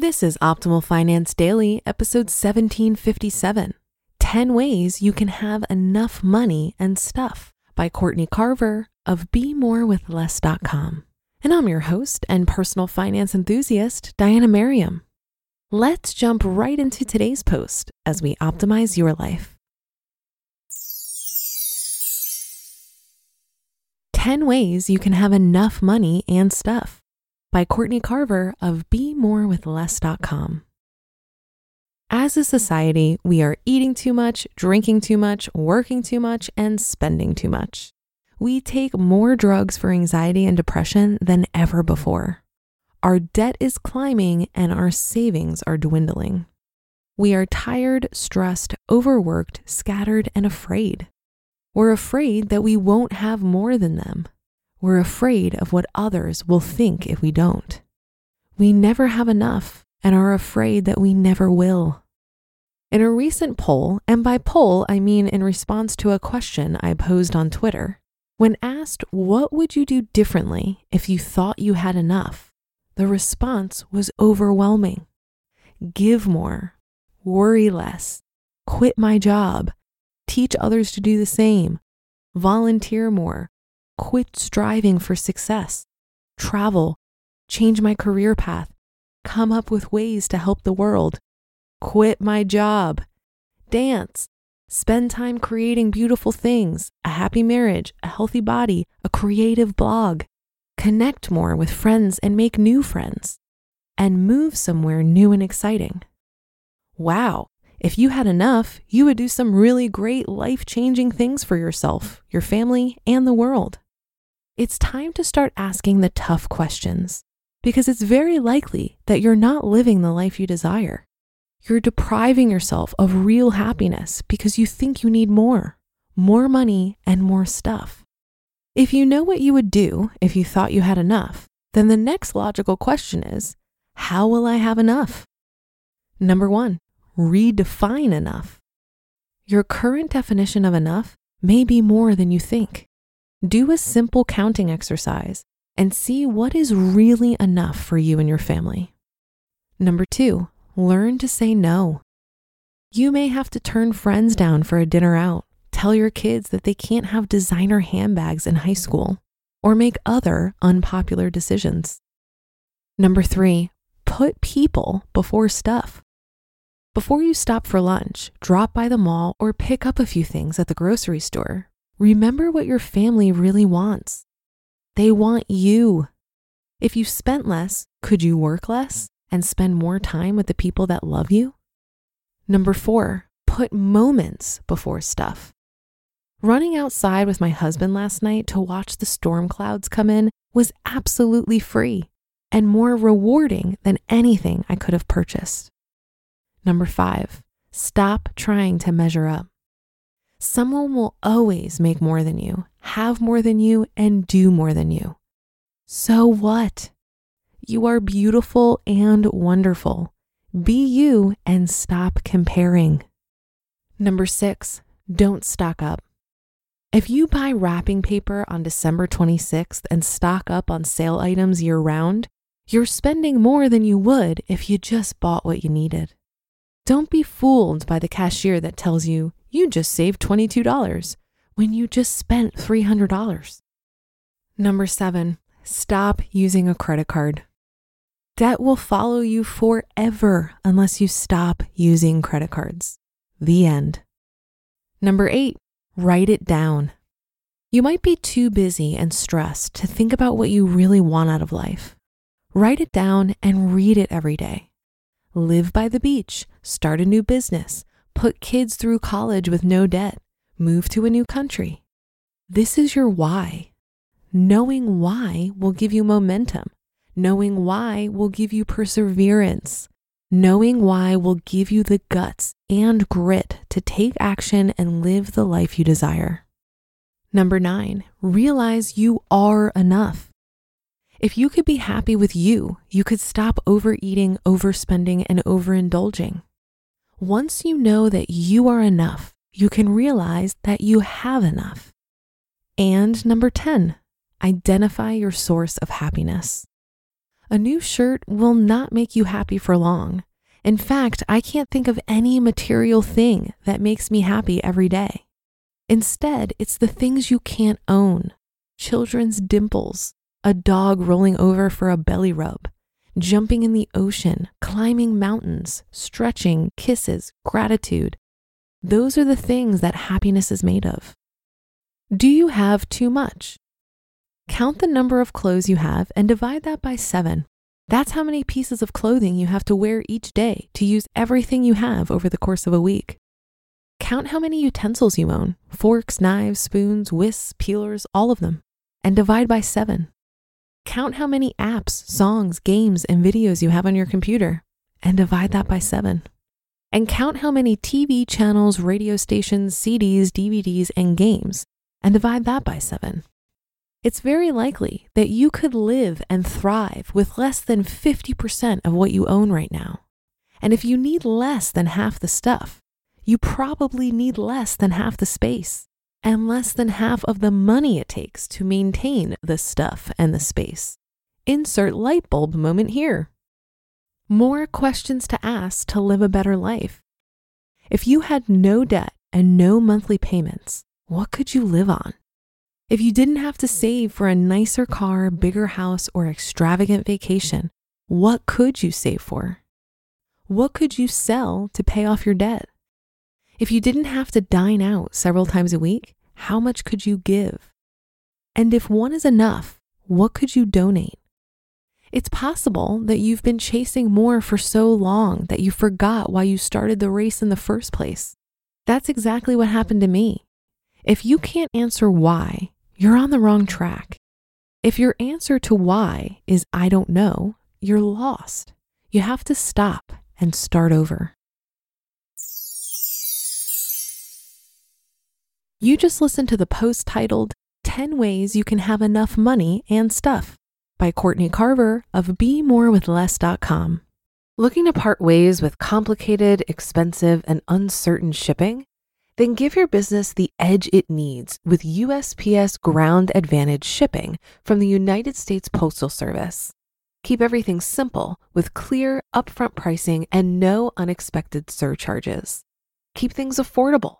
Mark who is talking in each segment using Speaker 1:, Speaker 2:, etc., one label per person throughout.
Speaker 1: This is Optimal Finance Daily, episode 1757 10 Ways You Can Have Enough Money and Stuff by Courtney Carver of BeMoreWithLess.com. And I'm your host and personal finance enthusiast, Diana Merriam. Let's jump right into today's post as we optimize your life. 10 Ways You Can Have Enough Money and Stuff by Courtney Carver of BeMoreWithLess.com. As a society, we are eating too much, drinking too much, working too much, and spending too much. We take more drugs for anxiety and depression than ever before. Our debt is climbing and our savings are dwindling. We are tired, stressed, overworked, scattered, and afraid. We're afraid that we won't have more than them. We're afraid of what others will think if we don't. We never have enough and are afraid that we never will. In a recent poll, and by poll I mean in response to a question I posed on Twitter, when asked what would you do differently if you thought you had enough, the response was overwhelming. Give more, worry less, quit my job, teach others to do the same, volunteer more, quit striving for success, travel, change my career path, come up with ways to help the world, quit my job, dance, spend time creating beautiful things, a happy marriage, a healthy body, a creative blog, connect more with friends and make new friends, and move somewhere new and exciting. Wow, if you had enough, you would do some really great life changing things for yourself, your family, and the world it's time to start asking the tough questions because it's very likely that you're not living the life you desire. You're depriving yourself of real happiness because you think you need more, more money, and more stuff. If you know what you would do if you thought you had enough, then the next logical question is how will I have enough? Number one, redefine enough. Your current definition of enough may be more than you think. Do a simple counting exercise and see what is really enough for you and your family. Number two, learn to say no. You may have to turn friends down for a dinner out, tell your kids that they can't have designer handbags in high school, or make other unpopular decisions. Number three, put people before stuff. Before you stop for lunch, drop by the mall or pick up a few things at the grocery store remember what your family really wants. They want you. If you spent less, could you work less and spend more time with the people that love you? Number four, put moments before stuff. Running outside with my husband last night to watch the storm clouds come in was absolutely free and more rewarding than anything I could have purchased. Number five, stop trying to measure up. Someone will always make more than you, have more than you, and do more than you. So what? You are beautiful and wonderful. Be you and stop comparing. Number six, don't stock up. If you buy wrapping paper on December 26th and stock up on sale items year round, you're spending more than you would if you just bought what you needed. Don't be fooled by the cashier that tells you you just saved $22 when you just spent $300. Number seven, stop using a credit card. Debt will follow you forever unless you stop using credit cards. The end. Number eight, write it down. You might be too busy and stressed to think about what you really want out of life. Write it down and read it every day. Live by the beach, start a new business, put kids through college with no debt, move to a new country. This is your why. Knowing why will give you momentum. Knowing why will give you perseverance. Knowing why will give you the guts and grit to take action and live the life you desire. Number nine, realize you are enough. If you could be happy with you, you could stop overeating, overspending, and overindulging. Once you know that you are enough, you can realize that you have enough. And number 10, identify your source of happiness. A new shirt will not make you happy for long. In fact, I can't think of any material thing that makes me happy every day. Instead, it's the things you can't own children's dimples, a dog rolling over for a belly rub, jumping in the ocean, climbing mountains, stretching, kisses, gratitude. Those are the things that happiness is made of. Do you have too much? Count the number of clothes you have and divide that by seven. That's how many pieces of clothing you have to wear each day to use everything you have over the course of a week. Count how many utensils you own forks, knives, spoons, whisks, peelers, all of them, and divide by seven. Count how many apps, songs, games, and videos you have on your computer, and divide that by seven. And count how many TV channels, radio stations, CDs, DVDs, and games, and divide that by seven. It's very likely that you could live and thrive with less than 50% of what you own right now. And if you need less than half the stuff, you probably need less than half the space and less than half of the money it takes to maintain the stuff and the space. Insert light bulb moment here. More questions to ask to live a better life. If you had no debt and no monthly payments, what could you live on? If you didn't have to save for a nicer car, bigger house, or extravagant vacation, what could you save for? What could you sell to pay off your debt? If you didn't have to dine out several times a week, how much could you give? And if one is enough, what could you donate? It's possible that you've been chasing more for so long that you forgot why you started the race in the first place. That's exactly what happened to me. If you can't answer why, you're on the wrong track. If your answer to why is I don't know, you're lost. You have to stop and start over. You just listened to the post titled 10 Ways You Can Have Enough Money and Stuff by Courtney Carver of BeMoreWithLess.com. Looking to part ways with complicated, expensive, and uncertain shipping? Then give your business the edge it needs with USPS Ground Advantage shipping from the United States Postal Service. Keep everything simple with clear, upfront pricing and no unexpected surcharges. Keep things affordable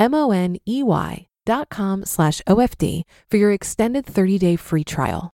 Speaker 1: M-O-N-A-R-C-H-M-O-N-E-Y dot com slash OFD for your extended 30-day free trial.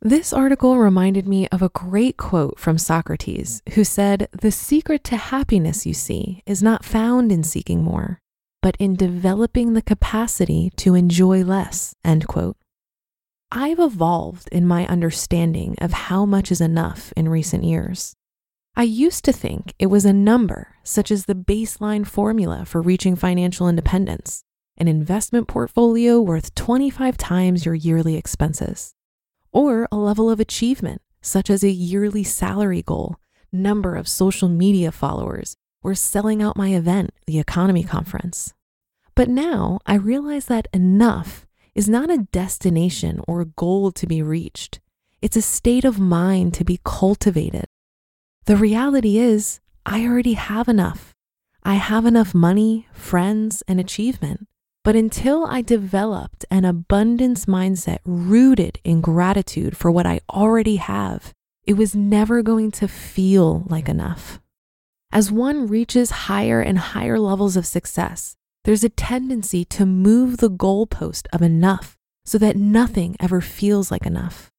Speaker 1: This article reminded me of a great quote from Socrates, who said, The secret to happiness, you see, is not found in seeking more, but in developing the capacity to enjoy less. End quote. I've evolved in my understanding of how much is enough in recent years. I used to think it was a number, such as the baseline formula for reaching financial independence, an investment portfolio worth 25 times your yearly expenses or a level of achievement, such as a yearly salary goal, number of social media followers, or selling out my event, the EconoMe Conference. But now I realize that enough is not a destination or a goal to be reached. It's a state of mind to be cultivated. The reality is, I already have enough. I have enough money, friends, and achievement. But until I developed an abundance mindset rooted in gratitude for what I already have, it was never going to feel like enough. As one reaches higher and higher levels of success, there's a tendency to move the goalpost of enough so that nothing ever feels like enough.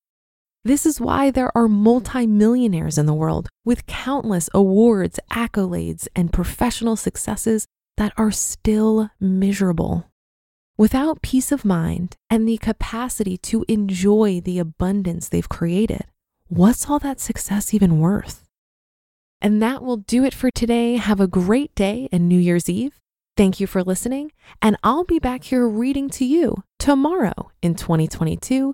Speaker 1: This is why there are multimillionaires in the world with countless awards, accolades, and professional successes that are still miserable. Without peace of mind and the capacity to enjoy the abundance they've created, what's all that success even worth? And that will do it for today. Have a great day and New Year's Eve. Thank you for listening, and I'll be back here reading to you tomorrow in 2022,